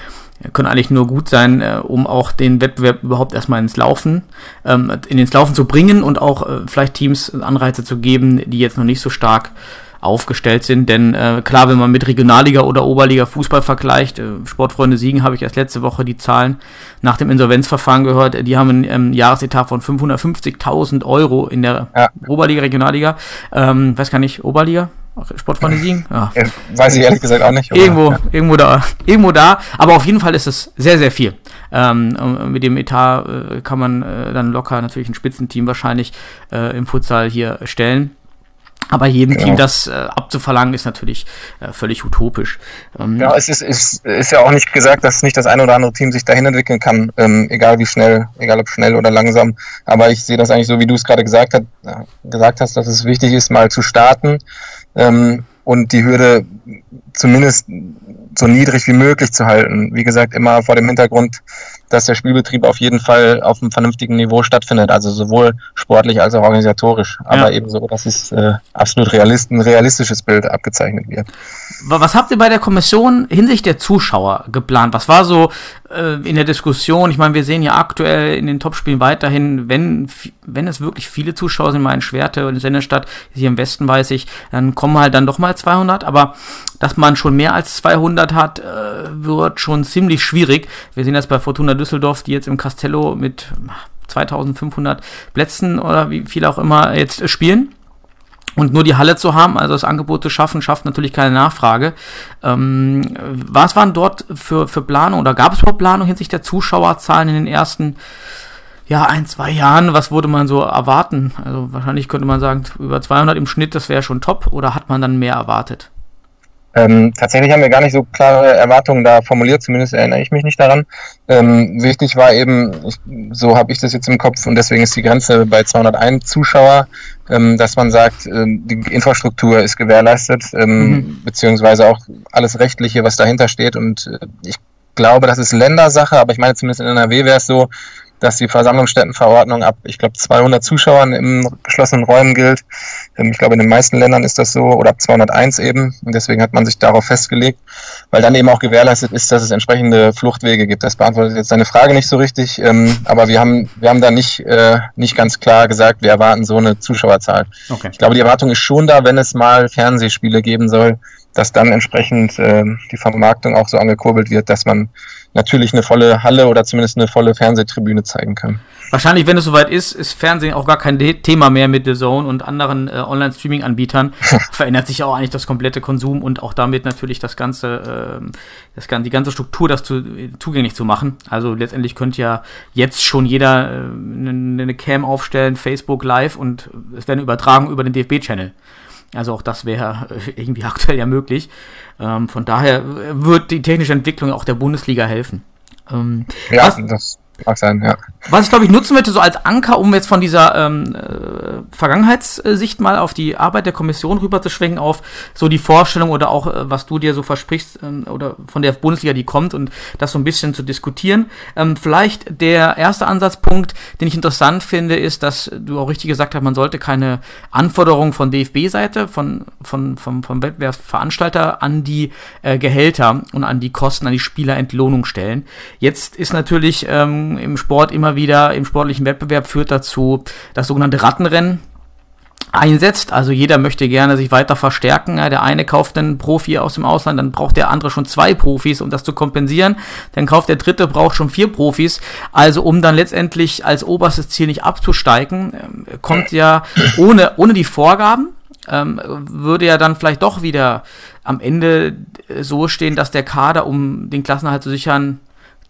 können eigentlich nur gut sein, äh, um auch den Wettbewerb überhaupt erstmal ins Laufen, ähm, in ins Laufen zu bringen und auch äh, vielleicht Teams Anreize zu geben, die jetzt noch nicht so stark aufgestellt sind. Denn äh, klar, wenn man mit Regionalliga oder Oberliga Fußball vergleicht, äh, Sportfreunde Siegen habe ich erst letzte Woche die Zahlen nach dem Insolvenzverfahren gehört, die haben einen ähm, Jahresetat von 550.000 Euro in der ja. Oberliga, Regionalliga. Ähm, weiß gar nicht, Oberliga? Sportfreunde Siegen? Ja. ja. Weiß ich ehrlich gesagt auch nicht. Irgendwo, ja. irgendwo da, irgendwo da. Aber auf jeden Fall ist es sehr, sehr viel. Ähm, mit dem Etat äh, kann man äh, dann locker natürlich ein Spitzenteam wahrscheinlich äh, im Futsal hier stellen. Aber jedem genau. Team das äh, abzuverlangen, ist natürlich äh, völlig utopisch. Ähm, ja, es ist, ist, ist ja auch nicht gesagt, dass nicht das ein oder andere Team sich dahin entwickeln kann, ähm, egal wie schnell, egal ob schnell oder langsam. Aber ich sehe das eigentlich so, wie du es gerade gesagt, hat, äh, gesagt hast, dass es wichtig ist, mal zu starten ähm, und die Hürde zumindest so niedrig wie möglich zu halten. Wie gesagt, immer vor dem Hintergrund, dass der Spielbetrieb auf jeden Fall auf einem vernünftigen Niveau stattfindet, also sowohl sportlich als auch organisatorisch, aber ja. eben so, dass es äh, absolut realist, ein realistisches Bild abgezeichnet wird. Was habt ihr bei der Kommission hinsichtlich der Zuschauer geplant? Was war so äh, in der Diskussion? Ich meine, wir sehen ja aktuell in den Topspielen weiterhin, wenn, wenn es wirklich viele Zuschauer sind, mal in Schwerte und Sennestadt, hier im Westen weiß ich, dann kommen halt dann doch mal 200, aber dass man schon mehr als 200 hat, äh, wird schon ziemlich schwierig. Wir sehen das bei Fortuna Düsseldorf, die jetzt im Castello mit 2500 Plätzen oder wie viel auch immer jetzt spielen. Und nur die Halle zu haben, also das Angebot zu schaffen, schafft natürlich keine Nachfrage. Ähm, was waren dort für, für Planung oder gab es überhaupt Planung hinsichtlich der Zuschauerzahlen in den ersten ja, ein, zwei Jahren? Was würde man so erwarten? Also wahrscheinlich könnte man sagen, über 200 im Schnitt, das wäre schon top oder hat man dann mehr erwartet? Ähm, tatsächlich haben wir gar nicht so klare Erwartungen da formuliert, zumindest erinnere ich mich nicht daran. Ähm, wichtig war eben, ich, so habe ich das jetzt im Kopf und deswegen ist die Grenze bei 201 Zuschauer, ähm, dass man sagt, ähm, die Infrastruktur ist gewährleistet, ähm, mhm. beziehungsweise auch alles Rechtliche, was dahinter steht. Und äh, ich glaube, das ist Ländersache, aber ich meine zumindest in NRW wäre es so, dass die Versammlungsstättenverordnung ab, ich glaube, 200 Zuschauern im geschlossenen Räumen gilt. Ähm, ich glaube, in den meisten Ländern ist das so, oder ab 201 eben. Und deswegen hat man sich darauf festgelegt, weil dann eben auch gewährleistet ist, dass es entsprechende Fluchtwege gibt. Das beantwortet jetzt deine Frage nicht so richtig, ähm, aber wir haben, wir haben da nicht, äh, nicht ganz klar gesagt, wir erwarten so eine Zuschauerzahl. Okay. Ich glaube, die Erwartung ist schon da, wenn es mal Fernsehspiele geben soll, dass dann entsprechend äh, die Vermarktung auch so angekurbelt wird, dass man natürlich eine volle Halle oder zumindest eine volle Fernsehtribüne zeigen kann. Wahrscheinlich, wenn es soweit ist, ist Fernsehen auch gar kein Thema mehr mit The Zone und anderen äh, Online-Streaming-Anbietern. <laughs> Verändert sich auch eigentlich das komplette Konsum und auch damit natürlich das ganze, äh, das, die ganze Struktur, das zu, zugänglich zu machen. Also letztendlich könnte ja jetzt schon jeder äh, eine, eine Cam aufstellen, Facebook Live und es werden übertragen über den DFB-Channel. Also auch das wäre irgendwie aktuell ja möglich. Ähm, von daher wird die technische Entwicklung auch der Bundesliga helfen. Ähm, ja, was, das Mag sein, ja. Was ich glaube ich nutzen möchte, so als Anker, um jetzt von dieser ähm, äh, Vergangenheitssicht mal auf die Arbeit der Kommission rüberzuschwenken, auf so die Vorstellung oder auch, äh, was du dir so versprichst ähm, oder von der Bundesliga, die kommt und das so ein bisschen zu diskutieren. Ähm, vielleicht der erste Ansatzpunkt, den ich interessant finde, ist, dass du auch richtig gesagt hast, man sollte keine Anforderungen von DFB-Seite, von, von, vom, vom Wettbewerbsveranstalter an die äh, Gehälter und an die Kosten, an die Spielerentlohnung stellen. Jetzt ist natürlich ähm, im Sport immer wieder, im sportlichen Wettbewerb führt dazu das sogenannte Rattenrennen einsetzt. Also jeder möchte gerne sich weiter verstärken. Der eine kauft einen Profi aus dem Ausland, dann braucht der andere schon zwei Profis, um das zu kompensieren. Dann kauft der dritte, braucht schon vier Profis. Also um dann letztendlich als oberstes Ziel nicht abzusteigen, ähm, kommt ja ohne, ohne die Vorgaben, ähm, würde ja dann vielleicht doch wieder am Ende so stehen, dass der Kader, um den Klassenerhalt zu sichern,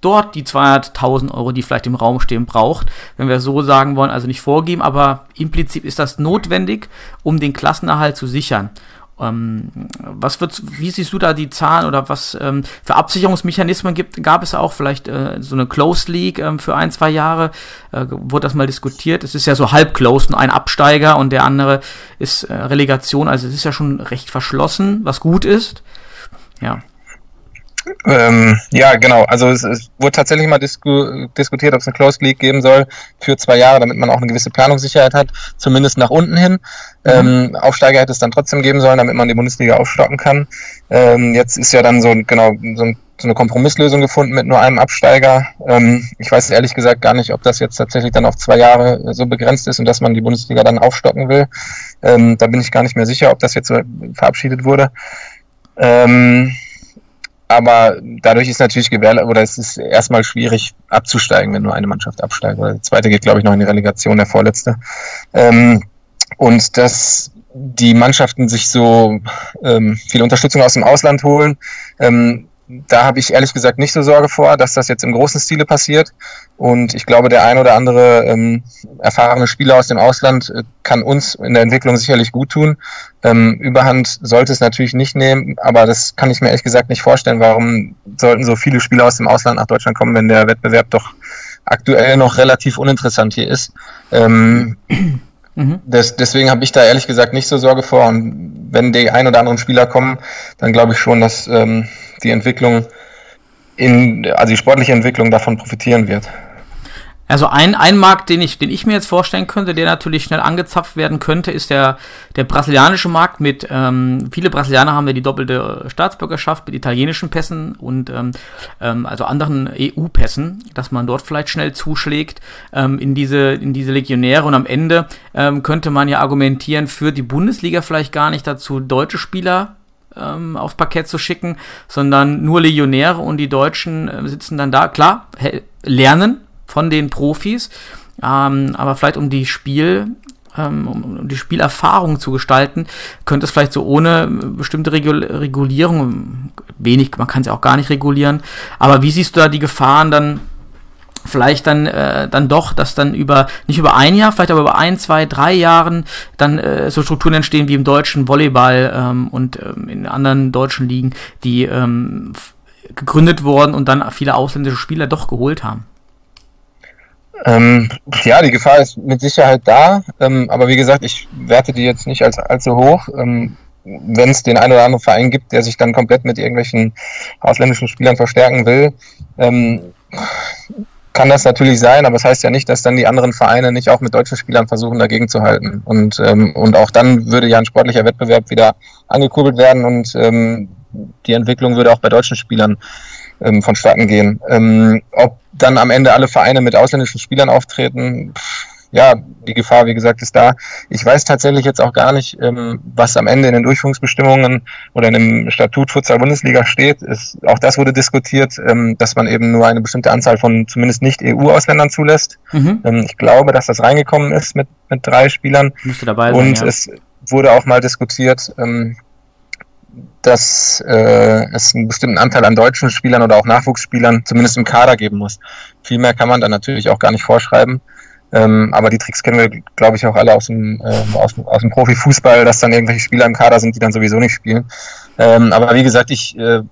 dort die 200.000 Euro, die vielleicht im Raum stehen, braucht, wenn wir so sagen wollen, also nicht vorgeben, aber implizit ist das notwendig, um den Klassenerhalt zu sichern. Ähm, was wird, wie siehst du da die Zahlen oder was ähm, für Absicherungsmechanismen gibt, gab es auch vielleicht äh, so eine Closed League ähm, für ein, zwei Jahre? Äh, wurde das mal diskutiert? Es ist ja so halb closed, ein Absteiger und der andere ist äh, Relegation, also es ist ja schon recht verschlossen, was gut ist. Ja. Ähm, ja, genau. Also es, es wurde tatsächlich mal disku diskutiert, ob es eine Closed League geben soll für zwei Jahre, damit man auch eine gewisse Planungssicherheit hat, zumindest nach unten hin. Mhm. Ähm, Aufsteiger hätte es dann trotzdem geben sollen, damit man die Bundesliga aufstocken kann. Ähm, jetzt ist ja dann so genau so, ein, so, eine Kompromisslösung gefunden mit nur einem Absteiger. Ähm, ich weiß ehrlich gesagt gar nicht, ob das jetzt tatsächlich dann auf zwei Jahre so begrenzt ist und dass man die Bundesliga dann aufstocken will. Ähm, da bin ich gar nicht mehr sicher, ob das jetzt so verabschiedet wurde. Ähm, aber dadurch ist natürlich gewährleistet, oder es ist erstmal schwierig abzusteigen, wenn nur eine Mannschaft absteigt. Oder der zweite geht, glaube ich, noch in die Relegation, der vorletzte. Ähm, und dass die Mannschaften sich so ähm, viel Unterstützung aus dem Ausland holen, ähm, da habe ich ehrlich gesagt nicht so Sorge vor, dass das jetzt im großen Stile passiert. Und ich glaube, der ein oder andere ähm, erfahrene Spieler aus dem Ausland äh, kann uns in der Entwicklung sicherlich gut tun. Ähm, Überhand sollte es natürlich nicht nehmen, aber das kann ich mir ehrlich gesagt nicht vorstellen. Warum sollten so viele Spieler aus dem Ausland nach Deutschland kommen, wenn der Wettbewerb doch aktuell noch relativ uninteressant hier ist? Ähm, <clears throat> mhm. des, deswegen habe ich da ehrlich gesagt nicht so Sorge vor. Und wenn die ein oder anderen Spieler kommen, dann glaube ich schon, dass ähm, die Entwicklung in, also die sportliche Entwicklung davon profitieren wird. Also ein, ein Markt, den ich, den ich mir jetzt vorstellen könnte, der natürlich schnell angezapft werden könnte, ist der, der brasilianische Markt mit, ähm, viele Brasilianer haben ja die doppelte Staatsbürgerschaft mit italienischen Pässen und ähm, ähm, also anderen EU-Pässen, dass man dort vielleicht schnell zuschlägt ähm, in, diese, in diese Legionäre und am Ende ähm, könnte man ja argumentieren, für die Bundesliga vielleicht gar nicht dazu deutsche Spieler ähm, aufs Parkett zu schicken, sondern nur Legionäre und die Deutschen äh, sitzen dann da, klar, lernen von den Profis, ähm, aber vielleicht um die Spiel ähm, um die Spielerfahrung zu gestalten, könnte es vielleicht so ohne bestimmte Regul Regulierung, wenig, man kann es ja auch gar nicht regulieren, aber wie siehst du da die Gefahren dann vielleicht dann äh, dann doch, dass dann über nicht über ein Jahr, vielleicht aber über ein, zwei, drei Jahren dann äh, so Strukturen entstehen wie im deutschen Volleyball ähm, und ähm, in anderen deutschen Ligen, die ähm, gegründet wurden und dann viele ausländische Spieler doch geholt haben. Ähm, ja, die Gefahr ist mit Sicherheit da, ähm, aber wie gesagt, ich werte die jetzt nicht als allzu hoch. Ähm, Wenn es den einen oder anderen Verein gibt, der sich dann komplett mit irgendwelchen ausländischen Spielern verstärken will, ähm, kann das natürlich sein, aber es das heißt ja nicht, dass dann die anderen Vereine nicht auch mit deutschen Spielern versuchen, dagegen zu halten. Und, ähm, und auch dann würde ja ein sportlicher Wettbewerb wieder angekurbelt werden und ähm, die Entwicklung würde auch bei deutschen Spielern ähm, vonstatten gehen. Ähm, ob dann am Ende alle Vereine mit ausländischen Spielern auftreten, pff, ja, die Gefahr, wie gesagt, ist da. Ich weiß tatsächlich jetzt auch gar nicht, ähm, was am Ende in den Durchführungsbestimmungen oder in dem Statut Futsal Bundesliga steht. Ist, auch das wurde diskutiert, ähm, dass man eben nur eine bestimmte Anzahl von zumindest nicht EU-Ausländern zulässt. Mhm. Ähm, ich glaube, dass das reingekommen ist mit, mit drei Spielern. Müsste dabei sein, Und ja. es wurde auch mal diskutiert, ähm, dass äh, es einen bestimmten Anteil an deutschen Spielern oder auch Nachwuchsspielern zumindest im Kader geben muss. Viel mehr kann man dann natürlich auch gar nicht vorschreiben. Ähm, aber die Tricks kennen wir, glaube ich, auch alle aus dem, äh, aus, aus dem Profifußball, dass dann irgendwelche Spieler im Kader sind, die dann sowieso nicht spielen. Ähm, aber wie gesagt, ich, äh,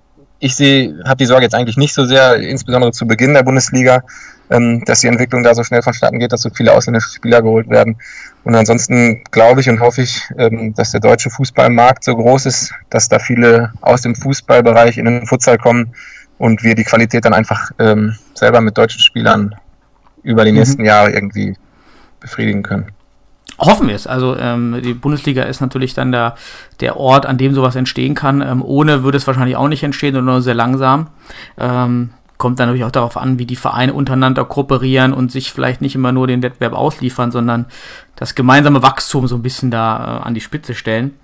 ich sehe, habe die Sorge jetzt eigentlich nicht so sehr, insbesondere zu Beginn der Bundesliga, ähm, dass die Entwicklung da so schnell vonstatten geht, dass so viele ausländische Spieler geholt werden. Und ansonsten glaube ich und hoffe ich, ähm, dass der deutsche Fußballmarkt so groß ist, dass da viele aus dem Fußballbereich in den Futsal kommen und wir die Qualität dann einfach ähm, selber mit deutschen Spielern über die mhm. nächsten Jahre irgendwie befriedigen können. Hoffen wir es. Also ähm, die Bundesliga ist natürlich dann der, der Ort, an dem sowas entstehen kann. Ähm, ohne würde es wahrscheinlich auch nicht entstehen oder nur sehr langsam. Ähm, kommt dann natürlich auch darauf an, wie die Vereine untereinander kooperieren und sich vielleicht nicht immer nur den Wettbewerb ausliefern, sondern das gemeinsame Wachstum so ein bisschen da äh, an die Spitze stellen.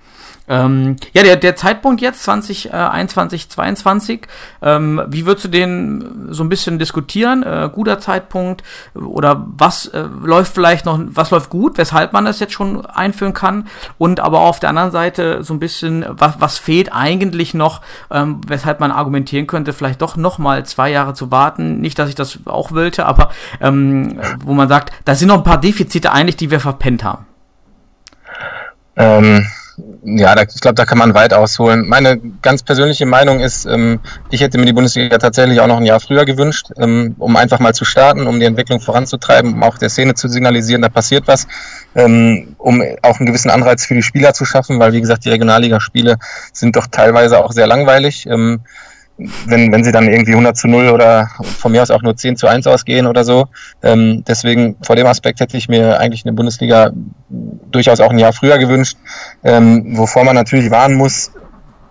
Ähm, ja, der, der Zeitpunkt jetzt, 2021, äh, 22, ähm, wie würdest du den so ein bisschen diskutieren? Äh, guter Zeitpunkt oder was äh, läuft vielleicht noch, was läuft gut, weshalb man das jetzt schon einführen kann? Und aber auf der anderen Seite so ein bisschen, was, was fehlt eigentlich noch, ähm, weshalb man argumentieren könnte, vielleicht doch nochmal zwei Jahre zu warten. Nicht, dass ich das auch wollte, aber ähm, wo man sagt, da sind noch ein paar Defizite eigentlich, die wir verpennt haben. Ähm, ja, da, ich glaube, da kann man weit ausholen. Meine ganz persönliche Meinung ist, ähm, ich hätte mir die Bundesliga tatsächlich auch noch ein Jahr früher gewünscht, ähm, um einfach mal zu starten, um die Entwicklung voranzutreiben, um auch der Szene zu signalisieren, da passiert was, ähm, um auch einen gewissen Anreiz für die Spieler zu schaffen, weil wie gesagt, die Regionalligaspiele sind doch teilweise auch sehr langweilig. Ähm, wenn, wenn sie dann irgendwie 100 zu 0 oder von mir aus auch nur 10 zu 1 ausgehen oder so. Ähm, deswegen vor dem Aspekt hätte ich mir eigentlich eine Bundesliga durchaus auch ein Jahr früher gewünscht, ähm, wovor man natürlich warnen muss.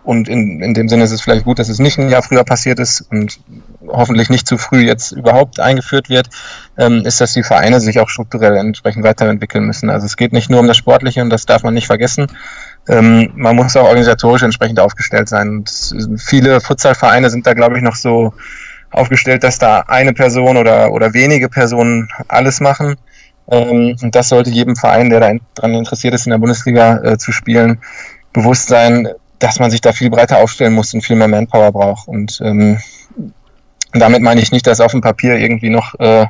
Und in, in dem Sinne ist es vielleicht gut, dass es nicht ein Jahr früher passiert ist und hoffentlich nicht zu früh jetzt überhaupt eingeführt wird, ähm, ist, dass die Vereine sich auch strukturell entsprechend weiterentwickeln müssen. Also es geht nicht nur um das Sportliche und das darf man nicht vergessen, ähm, man muss auch organisatorisch entsprechend aufgestellt sein. Und viele Futsalvereine sind da, glaube ich, noch so aufgestellt, dass da eine Person oder, oder wenige Personen alles machen. Ähm, und das sollte jedem Verein, der daran interessiert ist, in der Bundesliga äh, zu spielen, bewusst sein, dass man sich da viel breiter aufstellen muss und viel mehr Manpower braucht. Und ähm, damit meine ich nicht, dass auf dem Papier irgendwie noch äh,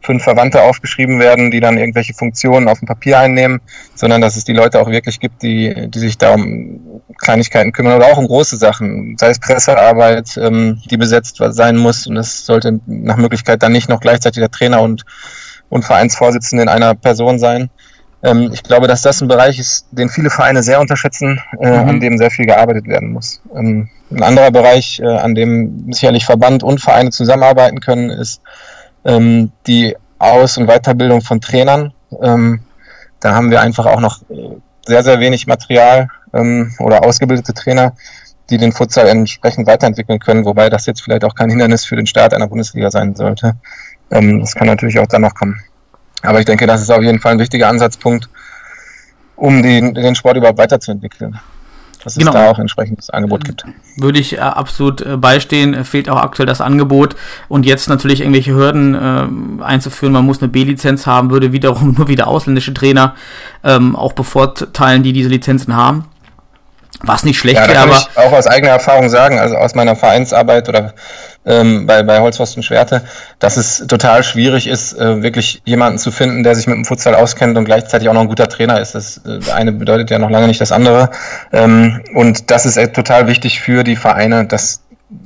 fünf Verwandte aufgeschrieben werden, die dann irgendwelche Funktionen auf dem Papier einnehmen, sondern dass es die Leute auch wirklich gibt, die, die sich da um Kleinigkeiten kümmern oder auch um große Sachen, sei es Pressearbeit, ähm, die besetzt sein muss und es sollte nach Möglichkeit dann nicht noch gleichzeitig der Trainer und, und Vereinsvorsitzende in einer Person sein. Ähm, ich glaube, dass das ein Bereich ist, den viele Vereine sehr unterschätzen, äh, mhm. an dem sehr viel gearbeitet werden muss. Ähm, ein anderer Bereich, äh, an dem sicherlich Verband und Vereine zusammenarbeiten können, ist ähm, die Aus- und Weiterbildung von Trainern. Ähm, da haben wir einfach auch noch sehr, sehr wenig Material ähm, oder ausgebildete Trainer, die den Futsal entsprechend weiterentwickeln können, wobei das jetzt vielleicht auch kein Hindernis für den Start einer Bundesliga sein sollte. Ähm, das kann natürlich auch dann noch kommen. Aber ich denke, das ist auf jeden Fall ein wichtiger Ansatzpunkt, um den, den Sport überhaupt weiterzuentwickeln dass es genau. da auch entsprechendes Angebot gibt. Würde ich äh, absolut äh, beistehen. Fehlt auch aktuell das Angebot. Und jetzt natürlich irgendwelche Hürden äh, einzuführen. Man muss eine B-Lizenz haben, würde wiederum <laughs> nur wieder ausländische Trainer ähm, auch bevorteilen, die diese Lizenzen haben. Was nicht schlecht ja, wäre, aber. Ich auch aus eigener Erfahrung sagen, also aus meiner Vereinsarbeit oder ähm, bei, bei Holzpfosten Schwerte, dass es total schwierig ist, äh, wirklich jemanden zu finden, der sich mit dem Futsal auskennt und gleichzeitig auch noch ein guter Trainer ist. Das äh, eine bedeutet ja noch lange nicht das andere. Ähm, und das ist äh, total wichtig für die Vereine, dass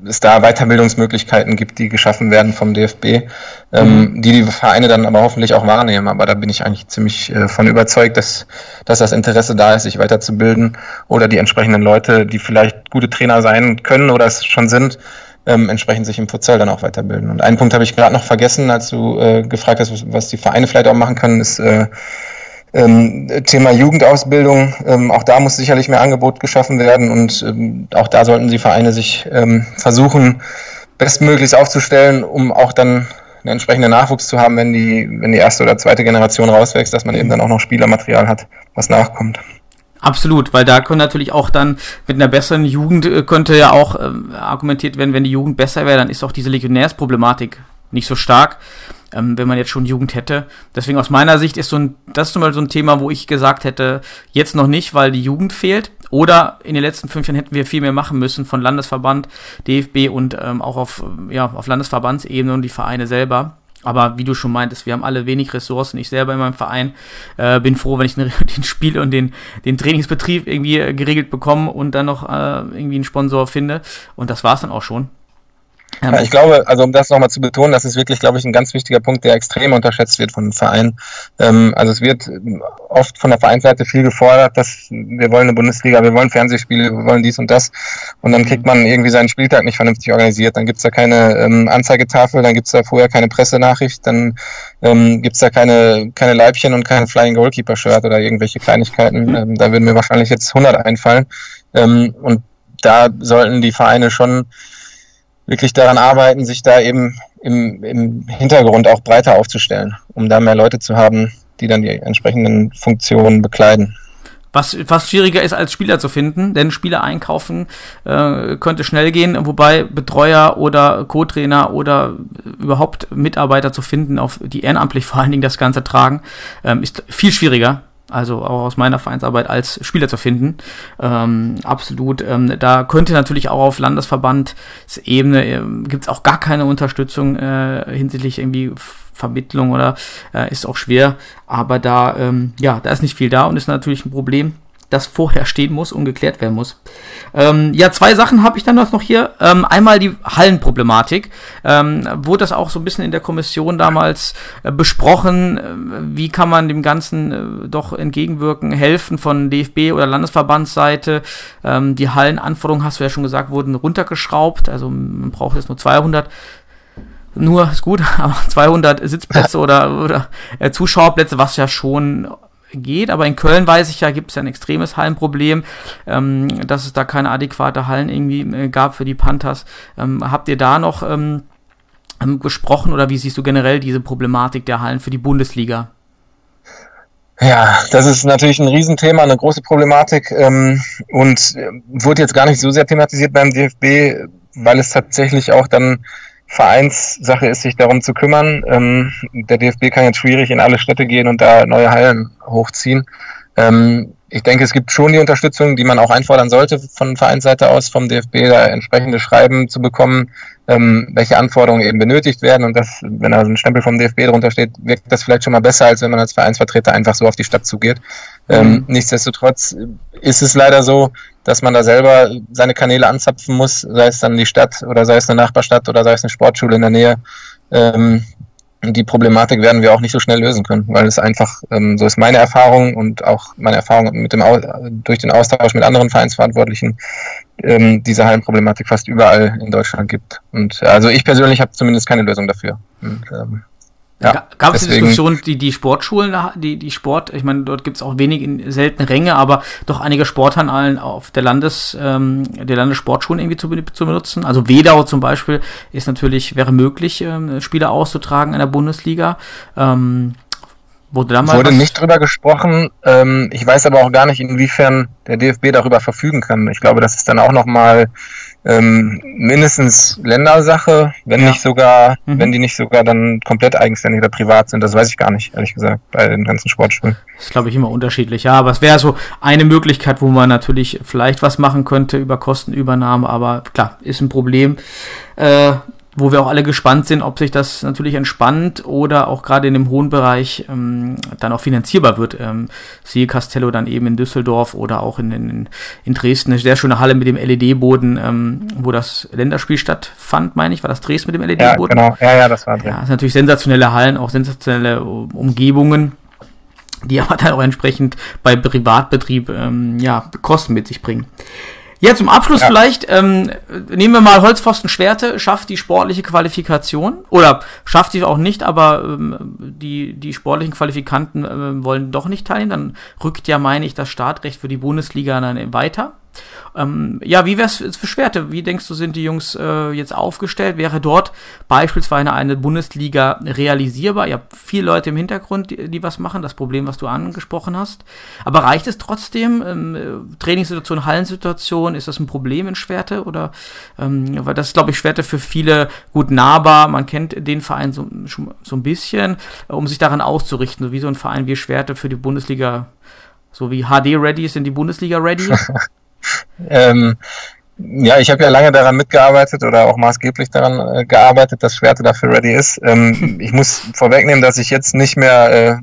es da Weiterbildungsmöglichkeiten gibt, die geschaffen werden vom DFB, ähm, mhm. die die Vereine dann aber hoffentlich auch wahrnehmen. Aber da bin ich eigentlich ziemlich äh, von überzeugt, dass, dass das Interesse da ist, sich weiterzubilden oder die entsprechenden Leute, die vielleicht gute Trainer sein können oder es schon sind, ähm, entsprechend sich im Futsal dann auch weiterbilden. Und einen Punkt habe ich gerade noch vergessen, als du äh, gefragt hast, was, was die Vereine vielleicht auch machen können, ist äh, ähm, Thema Jugendausbildung, ähm, auch da muss sicherlich mehr Angebot geschaffen werden und ähm, auch da sollten die Vereine sich ähm, versuchen, bestmöglichst aufzustellen, um auch dann einen entsprechenden Nachwuchs zu haben, wenn die, wenn die erste oder zweite Generation rauswächst, dass man eben dann auch noch Spielermaterial hat, was nachkommt. Absolut, weil da können natürlich auch dann mit einer besseren Jugend äh, könnte ja auch äh, argumentiert werden, wenn die Jugend besser wäre, dann ist auch diese Legionärsproblematik nicht so stark, ähm, wenn man jetzt schon Jugend hätte. Deswegen aus meiner Sicht ist so ein, das ist zum Beispiel so ein Thema, wo ich gesagt hätte, jetzt noch nicht, weil die Jugend fehlt. Oder in den letzten fünf Jahren hätten wir viel mehr machen müssen von Landesverband, DFB und ähm, auch auf, ja, auf Landesverbandsebene und die Vereine selber. Aber wie du schon meintest, wir haben alle wenig Ressourcen. Ich selber in meinem Verein äh, bin froh, wenn ich <laughs> den, Spiel und den, den Trainingsbetrieb irgendwie äh, geregelt bekomme und dann noch äh, irgendwie einen Sponsor finde. Und das war's dann auch schon. Ja, ich glaube, also um das nochmal zu betonen, das ist wirklich, glaube ich, ein ganz wichtiger Punkt, der extrem unterschätzt wird von den Vereinen. Ähm, also es wird oft von der Vereinsseite viel gefordert, dass wir wollen eine Bundesliga, wir wollen Fernsehspiele, wir wollen dies und das. Und dann kriegt man irgendwie seinen Spieltag nicht vernünftig organisiert. Dann gibt's da keine ähm, Anzeigetafel, dann gibt's da vorher keine Pressenachricht, dann ähm, gibt's da keine, keine Leibchen und kein Flying Goalkeeper Shirt oder irgendwelche Kleinigkeiten. Mhm. Ähm, da würden mir wahrscheinlich jetzt 100 einfallen. Ähm, und da sollten die Vereine schon wirklich daran arbeiten, sich da eben im, im Hintergrund auch breiter aufzustellen, um da mehr Leute zu haben, die dann die entsprechenden Funktionen bekleiden. Was fast schwieriger ist als Spieler zu finden, denn Spieler einkaufen äh, könnte schnell gehen, wobei Betreuer oder Co-Trainer oder überhaupt Mitarbeiter zu finden, auf die ehrenamtlich vor allen Dingen das Ganze tragen, ähm, ist viel schwieriger also auch aus meiner Vereinsarbeit als Spieler zu finden. Ähm, absolut. Ähm, da könnte natürlich auch auf Landesverbandsebene äh, gibt es auch gar keine Unterstützung äh, hinsichtlich irgendwie Vermittlung oder äh, ist auch schwer. Aber da, ähm, ja, da ist nicht viel da und ist natürlich ein Problem das vorher stehen muss und geklärt werden muss. Ähm, ja, zwei Sachen habe ich dann noch hier. Ähm, einmal die Hallenproblematik. Ähm, wurde das auch so ein bisschen in der Kommission damals äh, besprochen? Äh, wie kann man dem Ganzen äh, doch entgegenwirken, helfen von DFB oder Landesverbandsseite? Ähm, die Hallenanforderungen, hast du ja schon gesagt, wurden runtergeschraubt. Also man braucht jetzt nur 200 nur ist gut, <laughs> aber 200 Sitzplätze oder, oder äh, Zuschauerplätze, was ja schon geht, aber in Köln weiß ich ja, gibt es ja ein extremes Hallenproblem, ähm, dass es da keine adäquate Hallen irgendwie äh, gab für die Panthers. Ähm, habt ihr da noch ähm, ähm, gesprochen oder wie siehst du generell diese Problematik der Hallen für die Bundesliga? Ja, das ist natürlich ein Riesenthema, eine große Problematik ähm, und äh, wurde jetzt gar nicht so sehr thematisiert beim DFB, weil es tatsächlich auch dann Vereinssache ist, sich darum zu kümmern. Ähm, der DFB kann jetzt schwierig in alle Städte gehen und da neue Hallen hochziehen. Ähm, ich denke, es gibt schon die Unterstützung, die man auch einfordern sollte von Vereinsseite aus, vom DFB da entsprechende Schreiben zu bekommen, ähm, welche Anforderungen eben benötigt werden. Und das, wenn da ein Stempel vom DFB drunter steht, wirkt das vielleicht schon mal besser, als wenn man als Vereinsvertreter einfach so auf die Stadt zugeht. Ähm, mhm. Nichtsdestotrotz ist es leider so, dass man da selber seine Kanäle anzapfen muss, sei es dann die Stadt oder sei es eine Nachbarstadt oder sei es eine Sportschule in der Nähe. Ähm, die Problematik werden wir auch nicht so schnell lösen können, weil es einfach, ähm, so ist meine Erfahrung und auch meine Erfahrung mit dem durch den Austausch mit anderen Vereinsverantwortlichen, ähm, diese Hallenproblematik fast überall in Deutschland gibt. Und also ich persönlich habe zumindest keine Lösung dafür. Und, ähm, ja, Gab es die Diskussion, die, die Sportschulen, die, die Sport, ich meine, dort gibt es auch wenig in seltene Ränge, aber doch einige Sporthallen auf der Landes, ähm, der Landessportschulen irgendwie zu, zu benutzen. Also Wedau zum Beispiel ist natürlich, wäre möglich, ähm, Spieler auszutragen in der Bundesliga. Ähm, wurde wurde nicht drüber gesprochen. Ähm, ich weiß aber auch gar nicht, inwiefern der DFB darüber verfügen kann. Ich glaube, das ist dann auch nochmal ähm, mindestens Ländersache, wenn ja. nicht sogar, mhm. wenn die nicht sogar dann komplett eigenständig oder privat sind. Das weiß ich gar nicht, ehrlich gesagt, bei den ganzen Sportschulen. Das ist, glaube ich, immer unterschiedlich. Ja, aber es wäre so eine Möglichkeit, wo man natürlich vielleicht was machen könnte über Kostenübernahme, aber klar, ist ein Problem. Äh, wo wir auch alle gespannt sind, ob sich das natürlich entspannt oder auch gerade in dem hohen Bereich ähm, dann auch finanzierbar wird. Ähm, siehe Castello dann eben in Düsseldorf oder auch in, in, in Dresden. Eine sehr schöne Halle mit dem LED-Boden, ähm, wo das Länderspiel stattfand, meine ich. War das Dresden mit dem LED-Boden? Ja, genau. Ja, ja, das war drin. Ja, das sind natürlich sensationelle Hallen, auch sensationelle Umgebungen die <laughs> aber dann auch entsprechend bei Privatbetrieb ähm, ja, Kosten mit sich bringen. Ja, zum Abschluss Ja. vielleicht, ähm, nehmen wir mal Holzpfosten Schwerte, schafft die sportliche Qualifikation oder schafft sie auch nicht, aber ähm, die, die sportlichen Qualifikanten ähm, wollen doch nicht teilnehmen, dann rückt ja, meine ich, das Startrecht für die Bundesliga dann weiter. Ähm, ja, wie wär's für Schwerte? Wie denkst du, sind die Jungs äh, jetzt aufgestellt? Wäre dort beispielsweise eine Bundesliga realisierbar? Ihr habt viele Leute im Hintergrund, die, die was machen, das Problem, was du angesprochen hast. Aber reicht es trotzdem? Ähm, äh, Trainingssituation, Hallensituation, ist das ein Problem in Schwerte? Oder ähm, weil das ist, glaube ich, Schwerte für viele gut nahbar. Man kennt den Verein so, so ein bisschen, äh, um sich daran auszurichten, so wie so ein Verein wie Schwerte für die Bundesliga, so wie HD ready ist, sind die Bundesliga ready. <laughs> Ähm, ja, ich habe ja lange daran mitgearbeitet oder auch maßgeblich daran äh, gearbeitet, dass Schwerte dafür ready ist. Ähm, <laughs> ich muss vorwegnehmen, dass ich jetzt nicht mehr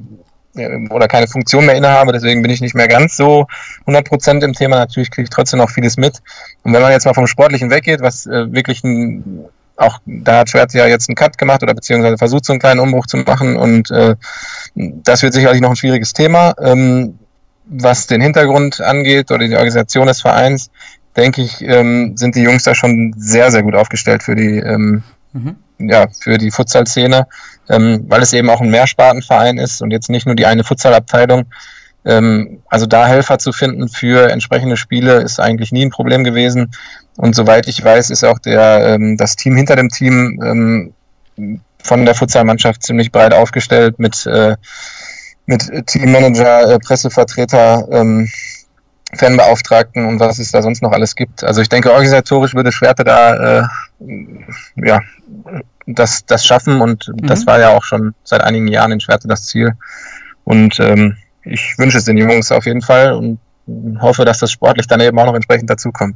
äh, äh, oder keine Funktion mehr innehabe, deswegen bin ich nicht mehr ganz so 100% im Thema. Natürlich kriege ich trotzdem noch vieles mit. Und wenn man jetzt mal vom Sportlichen weggeht, was äh, wirklich ein, auch da hat Schwerte ja jetzt einen Cut gemacht oder beziehungsweise versucht, so einen kleinen Umbruch zu machen und äh, das wird sicherlich noch ein schwieriges Thema. Ähm, was den Hintergrund angeht oder die Organisation des Vereins, denke ich, ähm, sind die Jungs da schon sehr, sehr gut aufgestellt für die, ähm, Mhm. ja, für die Futsal-Szene, ähm, weil es eben auch ein Mehrspartenverein ist und jetzt nicht nur die eine Futsal-Abteilung. Ähm, also da Helfer zu finden für entsprechende Spiele ist eigentlich nie ein Problem gewesen. Und soweit ich weiß, ist auch der, ähm, das Team hinter dem Team ähm, von der Futsalmannschaft ziemlich breit aufgestellt mit äh, mit Teammanager, äh, Pressevertreter, ähm, Fanbeauftragten und was es da sonst noch alles gibt. Also ich denke, organisatorisch würde Schwerte da äh, ja das, das schaffen und das war ja auch schon seit einigen Jahren in Schwerte das Ziel. Und ähm, ich wünsche es den Jungs auf jeden Fall und hoffe, dass das sportlich dann eben auch noch entsprechend dazukommt.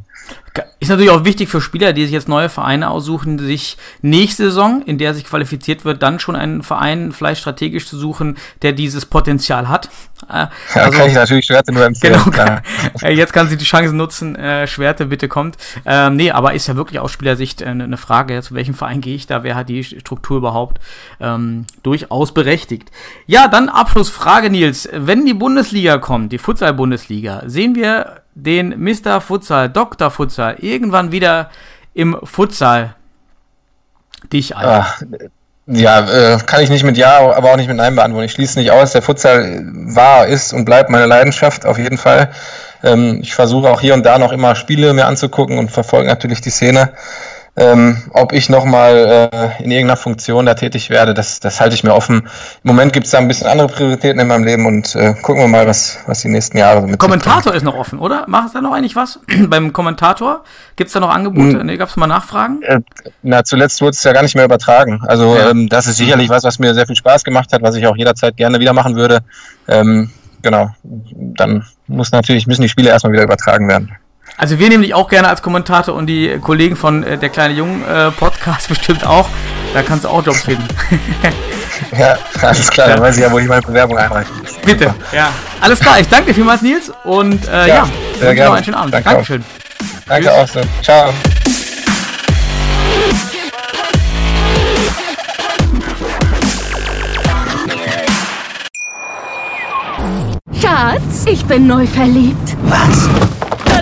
Ist natürlich auch wichtig für Spieler, die sich jetzt neue Vereine aussuchen, sich nächste Saison, in der sich qualifiziert wird, dann schon einen Verein vielleicht strategisch zu suchen, der dieses Potenzial hat. Äh, Ja, kann ich natürlich Schwerte nur empfehlen. Genau, klar. <laughs> äh, jetzt kann sie die Chance nutzen, äh, Schwerte, bitte kommt. Ähm, nee, aber ist ja wirklich aus Spielersicht äh, eine Frage, zu welchem Verein gehe ich da, wer hat die Struktur überhaupt, ähm, durchaus berechtigt. Ja, dann Abschlussfrage, Nils. Wenn die Bundesliga kommt, die Futsal-Bundesliga, sehen wir den Mr. Futsal, Dr. Futsal, irgendwann wieder im Futsal dich ein. Ah, ja, äh, kann ich nicht mit Ja, aber auch nicht mit Nein beantworten. Ich schließe nicht aus. Der Futsal war, ist und bleibt meine Leidenschaft auf jeden Fall. Ähm, ich versuche auch hier und da noch immer Spiele mir anzugucken und verfolge natürlich die Szene. Ähm, ob ich nochmal äh, in irgendeiner Funktion da tätig werde, das, das halte ich mir offen. Im Moment gibt es da ein bisschen andere Prioritäten in meinem Leben und äh, gucken wir mal, was, was die nächsten Jahre so mit Kommentator ist noch offen, oder? Macht es da noch eigentlich was? <clears throat> Beim Kommentator? Gibt es da noch Angebote? Hm. Nee, gab es mal Nachfragen? Äh, na, zuletzt wurde es ja gar nicht mehr übertragen. Also Ja. ähm, das ist sicherlich was, was mir sehr viel Spaß gemacht hat, was ich auch jederzeit gerne wieder machen würde. Ähm, genau. Dann muss natürlich müssen die Spiele erstmal wieder übertragen werden. Also wir nehmen dich auch gerne als Kommentator und die Kollegen von äh, der kleine Jungen äh, Podcast <laughs> bestimmt auch. Da kannst du auch Jobs finden. <laughs> Ja, alles klar, dann weiß ich ja, wo ich meine Bewerbung einreichen muss. Bitte. Ja. Alles klar, ich danke dir vielmals, Nils. Und äh, ja, Ja, sehr gerne. noch einen schönen Abend. Danke Dankeschön. Danke auch so. Ciao. Schatz, ich bin neu verliebt. Was?